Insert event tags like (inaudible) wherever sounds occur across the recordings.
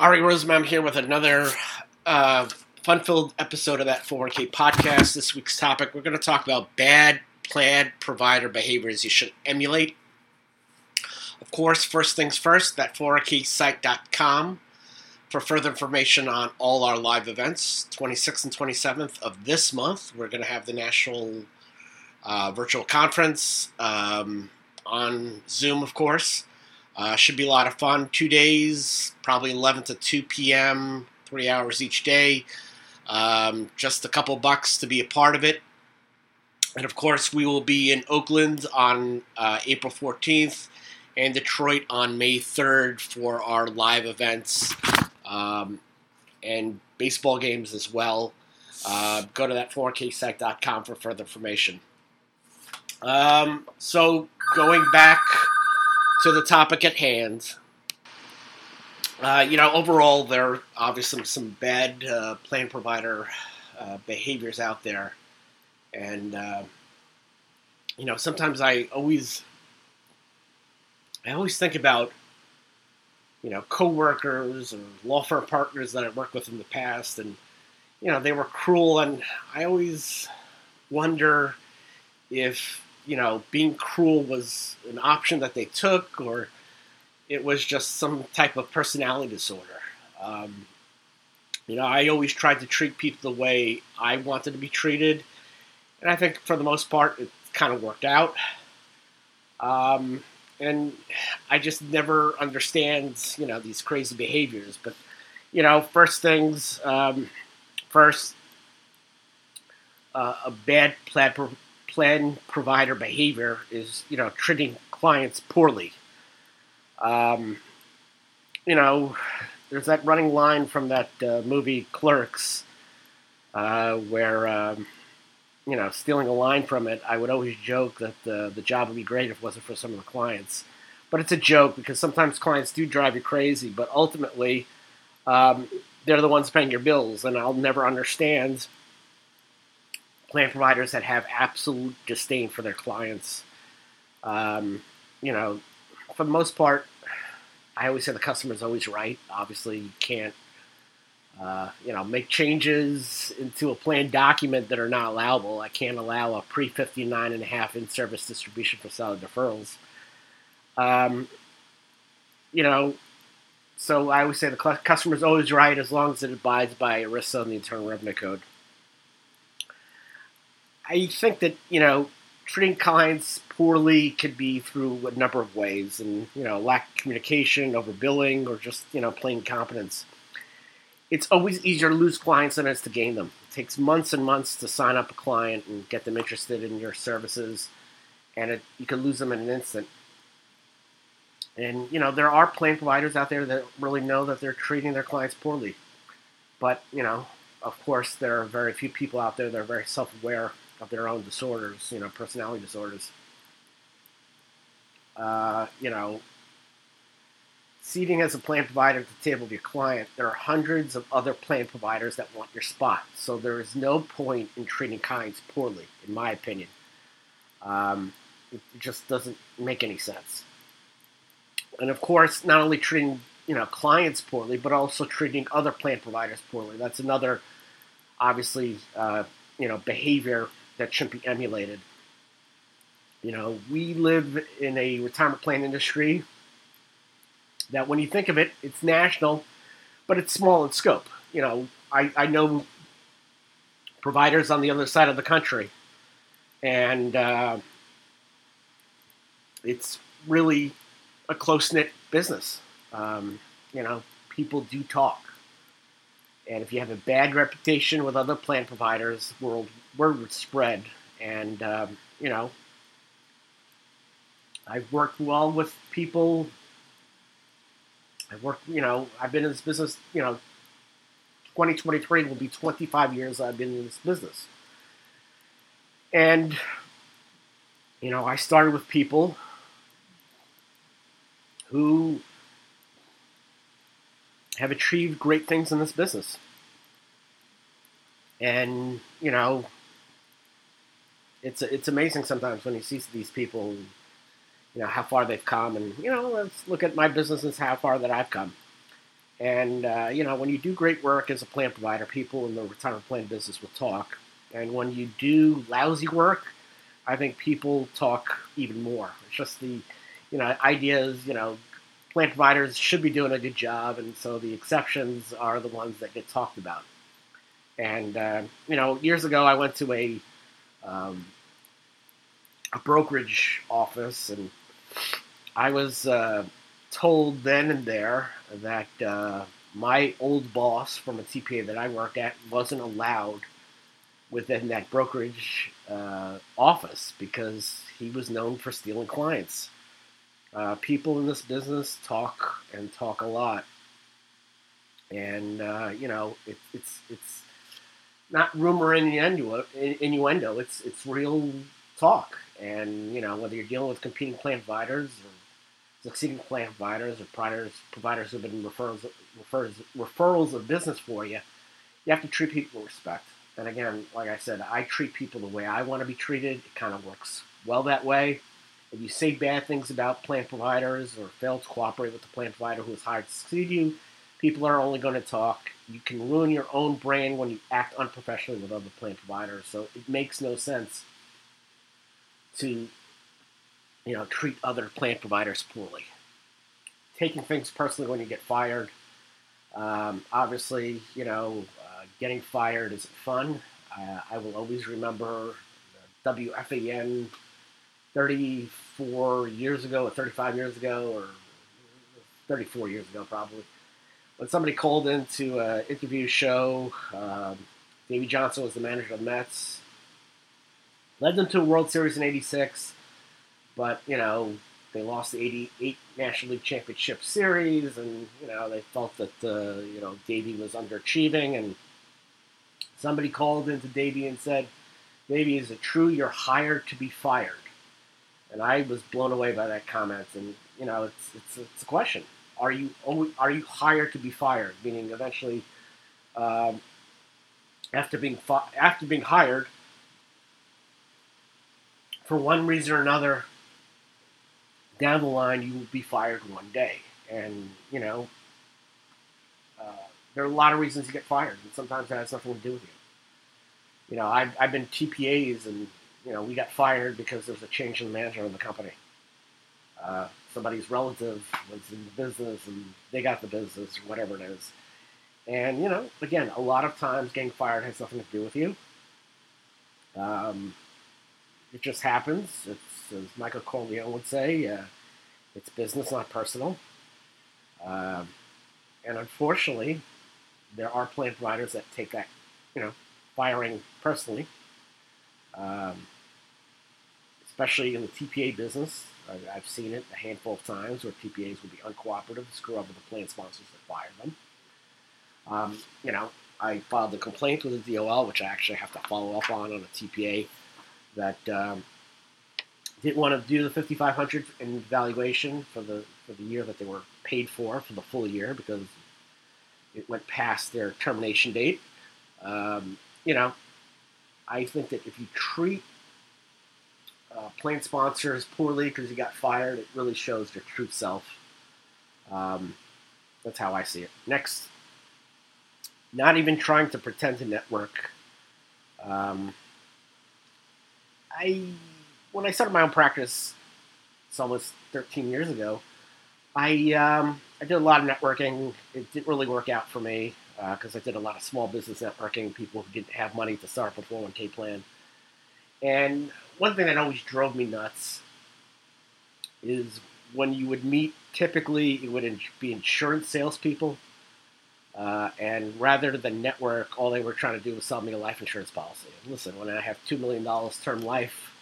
Ary Rosenbaum here with another uh, fun-filled episode of that 401k podcast. This week's topic, we're going to talk about bad plan provider behaviors you should emulate. Of course, first things first, that 401ksite.com for further information on all our live events. 26th and 27th of this month, we're going to have the national uh, virtual conference um, on Zoom, of course. Uh, should be a lot of fun. Two days, probably 11 to 2 p.m., three hours each day. Um, just a couple bucks to be a part of it. And of course, we will be in Oakland on uh, April 14th and Detroit on May 3rd for our live events um, and baseball games as well. Uh, go to that 401ksite.com for further information. Um, so, going back to the topic at hand, uh, you know, overall, there are obviously some, bad uh, plan provider uh, behaviors out there. And, uh, you know, sometimes I always, I always think about, you know, coworkers or law firm partners that I worked with in the past, and you know, they were cruel, and I always wonder if you know, being cruel was an option that they took, or it was just some type of personality disorder. Um, you know, I always tried to treat people the way I wanted to be treated, and I think for the most part it kind of worked out. Um, and I just never understand, you know, these crazy behaviors. But you know, first things um, first, uh, a bad plan plan provider behavior is, you know, treating clients poorly. Um, you know, there's that running line from that uh, movie Clerks, uh, where, um, you know, stealing a line from it, I would always joke that the, the job would be great if it wasn't for some of the clients. But it's a joke because sometimes clients do drive you crazy, but ultimately, um, they're the ones paying your bills, and I'll never understand plan providers that have absolute disdain for their clients. Um, you know, for the most part, I always say the customer is always right. Obviously, you can't, uh, you know, make changes into a plan document that are not allowable. I can't allow a pre 59 and a half in service distribution for salary deferrals. Um, you know, so I always say the customer is always right as long as it abides by ERISA and the Internal Revenue Code. I think that you know treating clients poorly could be through a number of ways, and you know lack of communication, overbilling, or just you know plain incompetence. It's always easier to lose clients than it is to gain them. It takes months and months to sign up a client and get them interested in your services, and it, you can lose them in an instant. And you know there are plan providers out there that really know that they're treating their clients poorly, but you know, of course, there are very few people out there that are very self-aware of their own disorders, you know, personality disorders. Uh, you know, seating as a plan provider at the table of your client, there are hundreds of other plan providers that want your spot. So there is no point in treating clients poorly, in my opinion. Um, it just doesn't make any sense. And of course, not only treating you know clients poorly, but also treating other plan providers poorly. That's another, obviously, uh, you know, behavior that shouldn't be emulated. You know, we live in a retirement plan industry that when you think of it, it's national, but it's small in scope. You know, I, I know providers on the other side of the country, and uh, it's really a close knit business. Um, you know, people do talk. And if you have a bad reputation with other plan providers, world word would spread. And um, you know, I've worked well with people. I've worked, you know, I've been in this business, you know, 2023 will be 25 years I've been in this business. And, you know, I started with people who have achieved great things in this business. And, you know, it's it's amazing sometimes when you see these people, you know, how far they've come. And, you know, let's look at my business how far that I've come. And uh, you know, when you do great work as a plan provider, people in the retirement plan business will talk. And when you do lousy work, I think people talk even more. It's just the, you know, idea is, you know, plan providers should be doing a good job, and so the exceptions are the ones that get talked about. And uh, you know, years ago, I went to a um, a brokerage office, and I was uh, told then and there that uh, my old boss from a TPA that I worked at wasn't allowed within that brokerage uh, office because he was known for stealing clients. Uh, people in this business talk and talk a lot, and uh, you know it, it's it's not rumor and innuendo, innuendo. It's it's real talk, and you know whether you're dealing with competing plan providers or succeeding plan providers or providers providers who've been referrals refers, referrals of business for you, you have to treat people with respect. And again, like I said, I treat people the way I want to be treated. It kind of works well that way. If you say bad things about plan providers or fail to cooperate with the plan provider who is hired to succeed you, people are only going to talk. You can ruin your own brand when you act unprofessionally with other plan providers. So it makes no sense to, you know, treat other plan providers poorly. Taking things personally when you get fired. Um, obviously, you know, uh, getting fired isn't fun. Uh, I will always remember WFAN 34 years ago, or 35 years ago, or 34 years ago, probably, when somebody called into an interview show. Um, Davey Johnson was the manager of the Mets. Led them to a World Series in '86, but you know they lost the '88 National League Championship Series, and you know they felt that uh, you know Davey was underachieving, and somebody called into Davey and said, "Davey, is it true you're hired to be fired?" And I was blown away by that comment. And you know, it's it's it's a question: Are you are you hired to be fired? Meaning, eventually, um, after being fi- after being hired, for one reason or another, down the line, you will be fired one day. And you know, uh, there are a lot of reasons to get fired, and sometimes that has nothing to do with you. You know, I've, I've been TPAs and you know, we got fired because there was a change in the manager of the company. Uh, somebody's relative was in the business and they got the business or whatever it is. And, you know, again, a lot of times getting fired has nothing to do with you. Um, it just happens. It's, as Michael Corleone would say, uh, it's business, not personal. Um, and unfortunately, there are plan providers that take that, you know, firing personally um, especially in the TPA business. I, have seen it a handful of times where TPAs will be uncooperative, screw up with the plan sponsors that fire them. Um, you know, I filed a complaint with the DOL, which I actually have to follow up on on a TPA that um, didn't want to do the 5500 in valuation for the for the year that they were paid for for the full year because it went past their termination date. Um, you know, I think that if you treat uh, sponsors poorly because you got fired, it really shows your true self. Um, that's how I see it. Next, not even trying to pretend to network. Um, I when I started my own practice, it's almost 13 years ago. I um, I did a lot of networking. It didn't really work out for me because uh, I did a lot of small business networking, people who didn't have money to start a 401k plan. And one thing that always drove me nuts is when you would meet, typically it would be insurance salespeople. Uh, and rather than network, all they were trying to do was sell me a life insurance policy. Listen, when I have $2 million term life,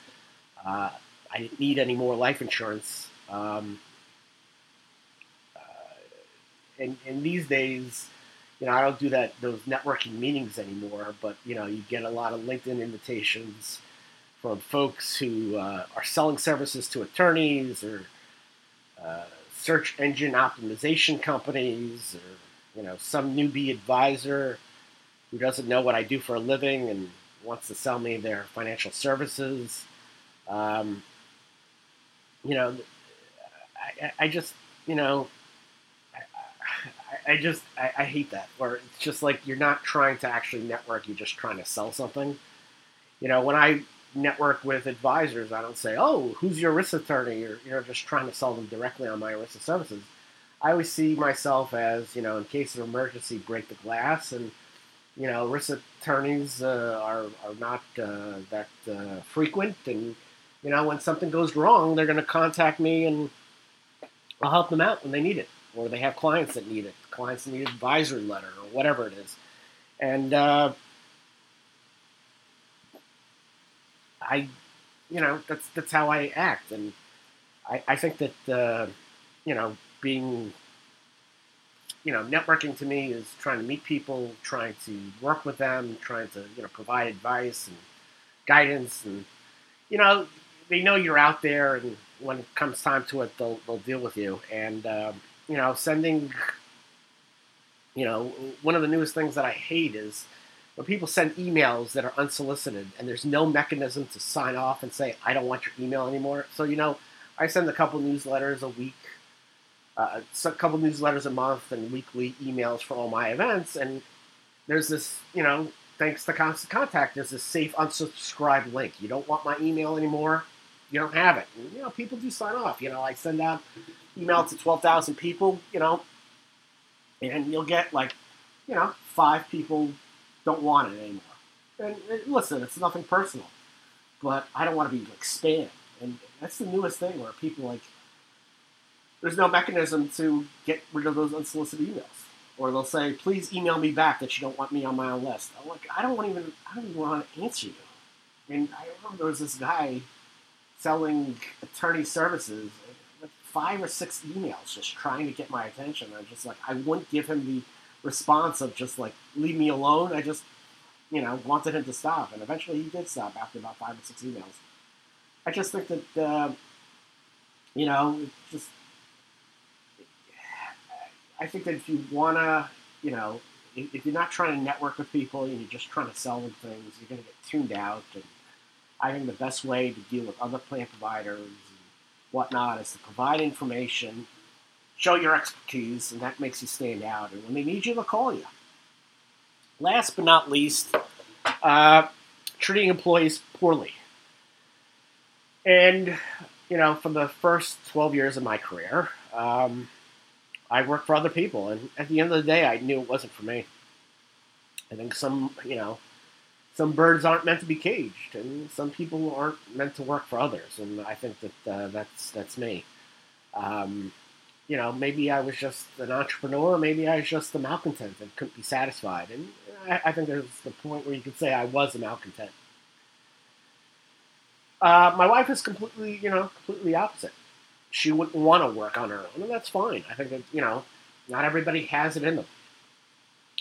uh, I didn't need any more life insurance. Um, uh, and, and these days, you know, I don't do that those networking meetings anymore, but you know, you get a lot of LinkedIn invitations from folks who uh, are selling services to attorneys or uh, search engine optimization companies, or you know, some newbie advisor who doesn't know what I do for a living and wants to sell me their financial services. Um, you know, I, I just, you know, I just I, I hate that. Where it's just like you're not trying to actually network, you're just trying to sell something. You know, when I network with advisors, I don't say, "Oh, who's your ERISA attorney?" or you know, just trying to sell them directly on my ERISA services. I always see myself as you know, in case of emergency, break the glass, and you know, ERISA attorneys uh, are are not uh, that uh, frequent, and you know, when something goes wrong, they're going to contact me, and I'll help them out when they need it, or they have clients that need it, clients an advisory letter, or whatever it is, and uh, I, you know, that's that's how I act, and I, I think that uh, you know being you know networking to me is trying to meet people, trying to work with them, trying to you know provide advice and guidance, and you know they know you're out there, and when it comes time to it, they'll they'll deal with you, and um, you know sending. You know, one of the newest things that I hate is when people send emails that are unsolicited and there's no mechanism to sign off and say, I don't want your email anymore. So, you know, I send a couple newsletters a week, uh, a couple newsletters a month, and weekly emails for all my events. And there's this, you know, thanks to Constant Contact, there's this safe unsubscribe link. You don't want my email anymore, you don't have it. And, you know, people do sign off. You know, I send out email to 12,000 people, you know, and you'll get like, you know, five people don't want it anymore. And, and listen, it's nothing personal, but I don't want to be like spam. And that's the newest thing where people like, there's no mechanism to get rid of those unsolicited emails. Or they'll say, please email me back that you don't want me on my own list. I'm like, I don't even, I don't even want to answer you. And I remember there was this guy selling attorney services, five or six emails just trying to get my attention. I'm just like, I wouldn't give him the response of just like leave me alone. I just you know wanted him to stop, and eventually he did stop after about five or six emails. I just think that uh, you know just I think that if you wanna you know if, you're not trying to network with people and you're just trying to sell them things, you're gonna get tuned out. And I think the best way to deal with other plan providers whatnot is to provide information show your expertise, and that makes you stand out. And when they need you, they'll call you. Last but not least, uh, treating employees poorly. And, you know, from the first 12 years of my career, um, I worked for other people. And at the end of the day, I knew it wasn't for me. I think some, you know, some birds aren't meant to be caged, and some people aren't meant to work for others. And I think that uh, that's that's me. Um, you know, maybe I was just an entrepreneur, maybe I was just a malcontent and couldn't be satisfied. And I, I think there's the point where you could say I was a malcontent. Uh, my wife is completely, you know, completely opposite. She wouldn't want to work on her own, and that's fine. I think that, you know, not everybody has it in them.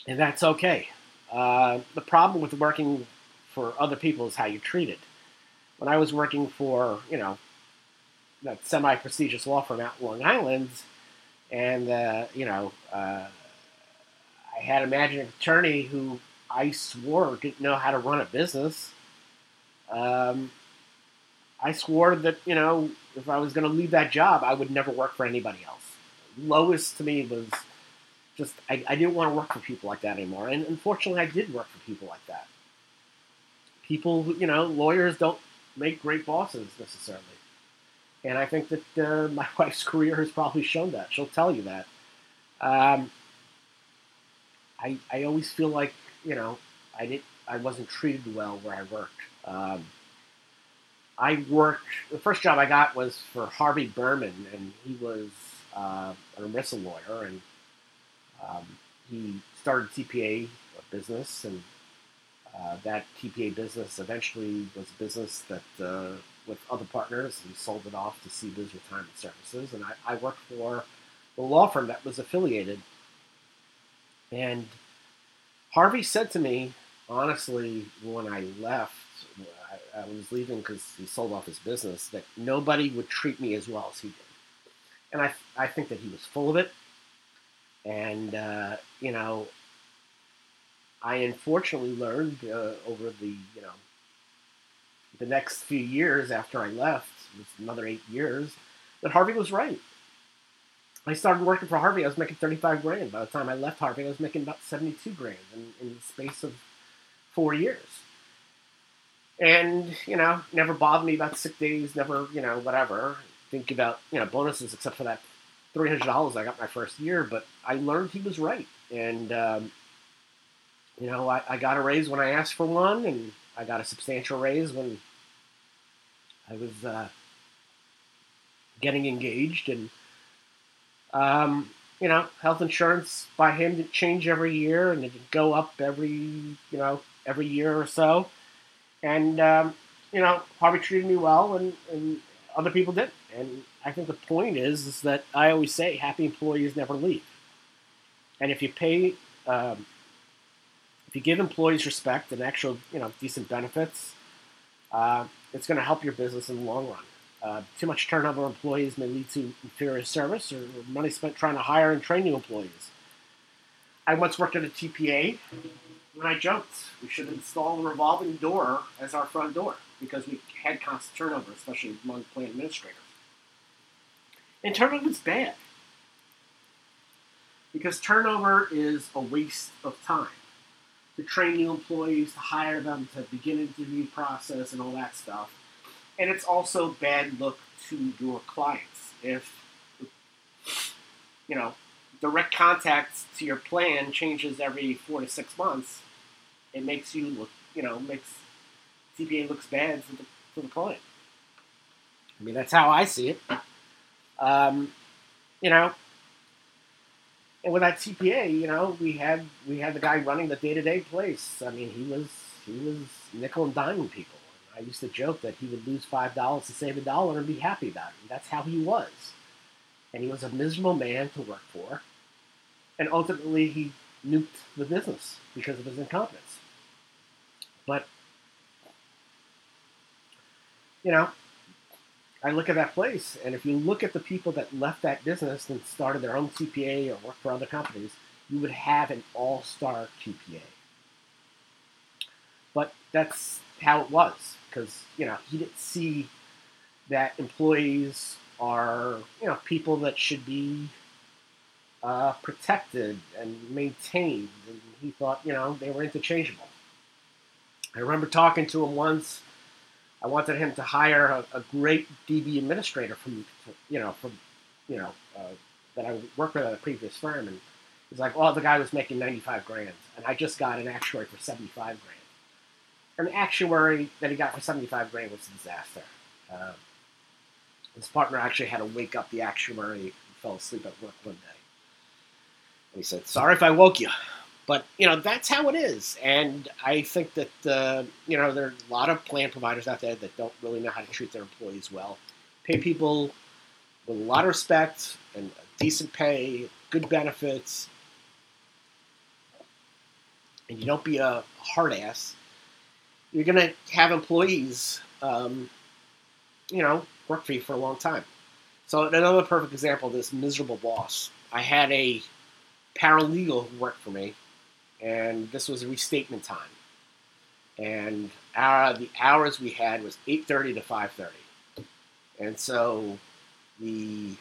And that's okay. Uh, the problem with working for other people is how you treat it. When I was working for, you know, that semi-prestigious law firm out in Long Island, and uh, you know, uh, I had a managing attorney who I swore didn't know how to run a business. Um, I swore that you know, if I was going to leave that job, I would never work for anybody else. Lois to me was just I, I didn't want to work for people like that anymore, and unfortunately, I did work for people like that. People, who, you know, lawyers don't make great bosses necessarily. And I think that uh, my (laughs) wife's career has probably shown that. She'll tell you that. Um, I, I always feel like, you know, I, didn't, I wasn't treated well where I worked. Um, I worked, the first job I got was for Harvey Berman, and he was uh, an ERISA lawyer, and um, he started TPA business, and uh, that TPA business eventually was a business that uh, with other partners and sold it off to CBiz Retirement Services. And I, I worked for the law firm that was affiliated. And Harvey said to me, honestly, when I left, I, I was leaving because he sold off his business, that nobody would treat me as well as he did. And I, I think that he was full of it. And, uh, you know, I unfortunately learned uh, over the, you know, the next few years after I left, another eight years, that Harvey was right. I started working for Harvey, I was making 35 grand. By the time I left Harvey, I was making about 72 grand in, in the space of four years. And, you know, never bothered me about sick days, never, you know, whatever. Think about, you know, bonuses except for that $300 I got my first year, but I learned he was right. And, um, you know, I, I got a raise when I asked for one, and I got a substantial raise when I was uh, getting engaged. And, um, you know, health insurance by him didn't change every year, and it did go up every, you know, every year or so. And, um, you know, Harvey treated me well, and, and other people didn't. And I think the point is, is that I always say happy employees never leave. And if you pay, um, if you give employees respect and actual, you know, decent benefits, uh, it's going to help your business in the long run. Uh, too much turnover of employees may lead to inferior service or money spent trying to hire and train new employees. I once worked at a TPA when I joked we should install a revolving door as our front door because we had constant turnover, especially among plan administrators. And turnover is bad because turnover is a waste of time to train new employees, to hire them, to begin interview process, and all that stuff. And it's also bad look to your clients if you know direct contact to your plan changes every four to six months. It makes you look, you know, makes TPA looks bad for the for the client. I mean, that's how I see it. Um, you know, and with that TPA, you know, we had we had the guy running the day to day place. I mean, he was he was nickel and diming people. I used to joke that he would lose five dollars to save a dollar and be happy about it. That's how he was, and he was a miserable man to work for. And ultimately, he nuked the business because of his incompetence. But you know, I look at that place, and if you look at the people that left that business and started their own TPA or worked for other companies, you would have an all-star TPA. But that's how it was, because you know he didn't see that employees are you know people that should be uh, protected and maintained, and he thought you know they were interchangeable. I remember talking to him once I wanted him to hire a, a great DB administrator from, you know, from, you know, uh, that I worked with at a previous firm, and he's like, "Well, the guy was making ninety-five grand, and I just got an actuary for seventy-five grand." And the actuary that he got for seventy-five grand was a disaster. Uh, his partner actually had to wake up the actuary and fell asleep at work one day. And he said, "Sorry if I woke you." But you know that's how it is, and I think that uh, you know there are a lot of plan providers out there that don't really know how to treat their employees well. Pay people with a lot of respect and decent pay, good benefits, and you don't be a hard ass. You're gonna have employees, um, you know, work for you for a long time. So another perfect example of this miserable boss. I had a paralegal who worked for me and this was a restatement time. And our, the hours we had was 8.30 to 5.30. And so the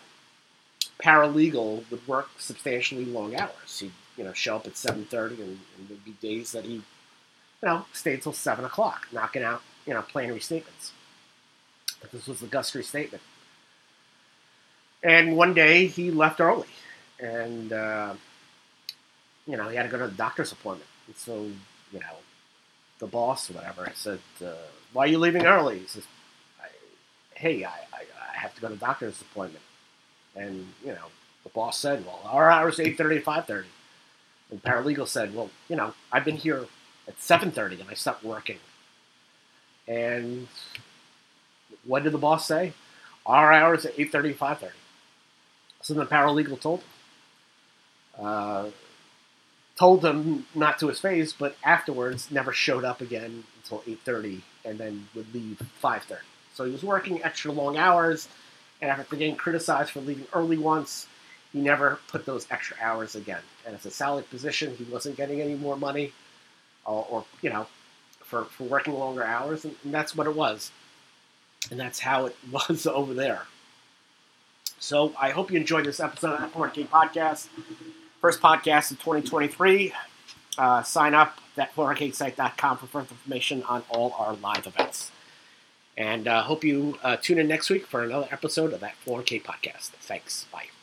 paralegal would work substantially long hours. He'd, you know, show up at 7.30 and, and there'd be days that he, you know, stayed till 7 o'clock, knocking out, you know, plan restatements. But this was the GUST restatement. And one day he left early. And, uh, you know, he had to go to the doctor's appointment. And so, you know, the boss or whatever said, uh, "Why are you leaving early?" He says, "Hey, I, I, I, have to go to the doctor's appointment." And you know, the boss said, "Well, our hours eight thirty to five thirty. And paralegal said, "Well, you know, I've been here at seven thirty and I stopped working." And what did the boss say? Our hours at eight thirty to five thirty. So the paralegal told him. Uh, told him not to his face, but afterwards never showed up again until 8:30, and then would leave 5:30. So he was working extra long hours, and after getting criticized for leaving early once, he never put those extra hours again. And as a salary position, he wasn't getting any more money, or, you know, for, for working longer hours, and, and that's what it was, and that's how it (laughs) was over there. So I hope you enjoyed this episode of the 401k Podcast. First podcast of 2023. Uh, sign up at 401ksite.com for further information on all our live events. And uh, hope you uh, tune in next week for another episode of that 401k Podcast. Thanks. Bye.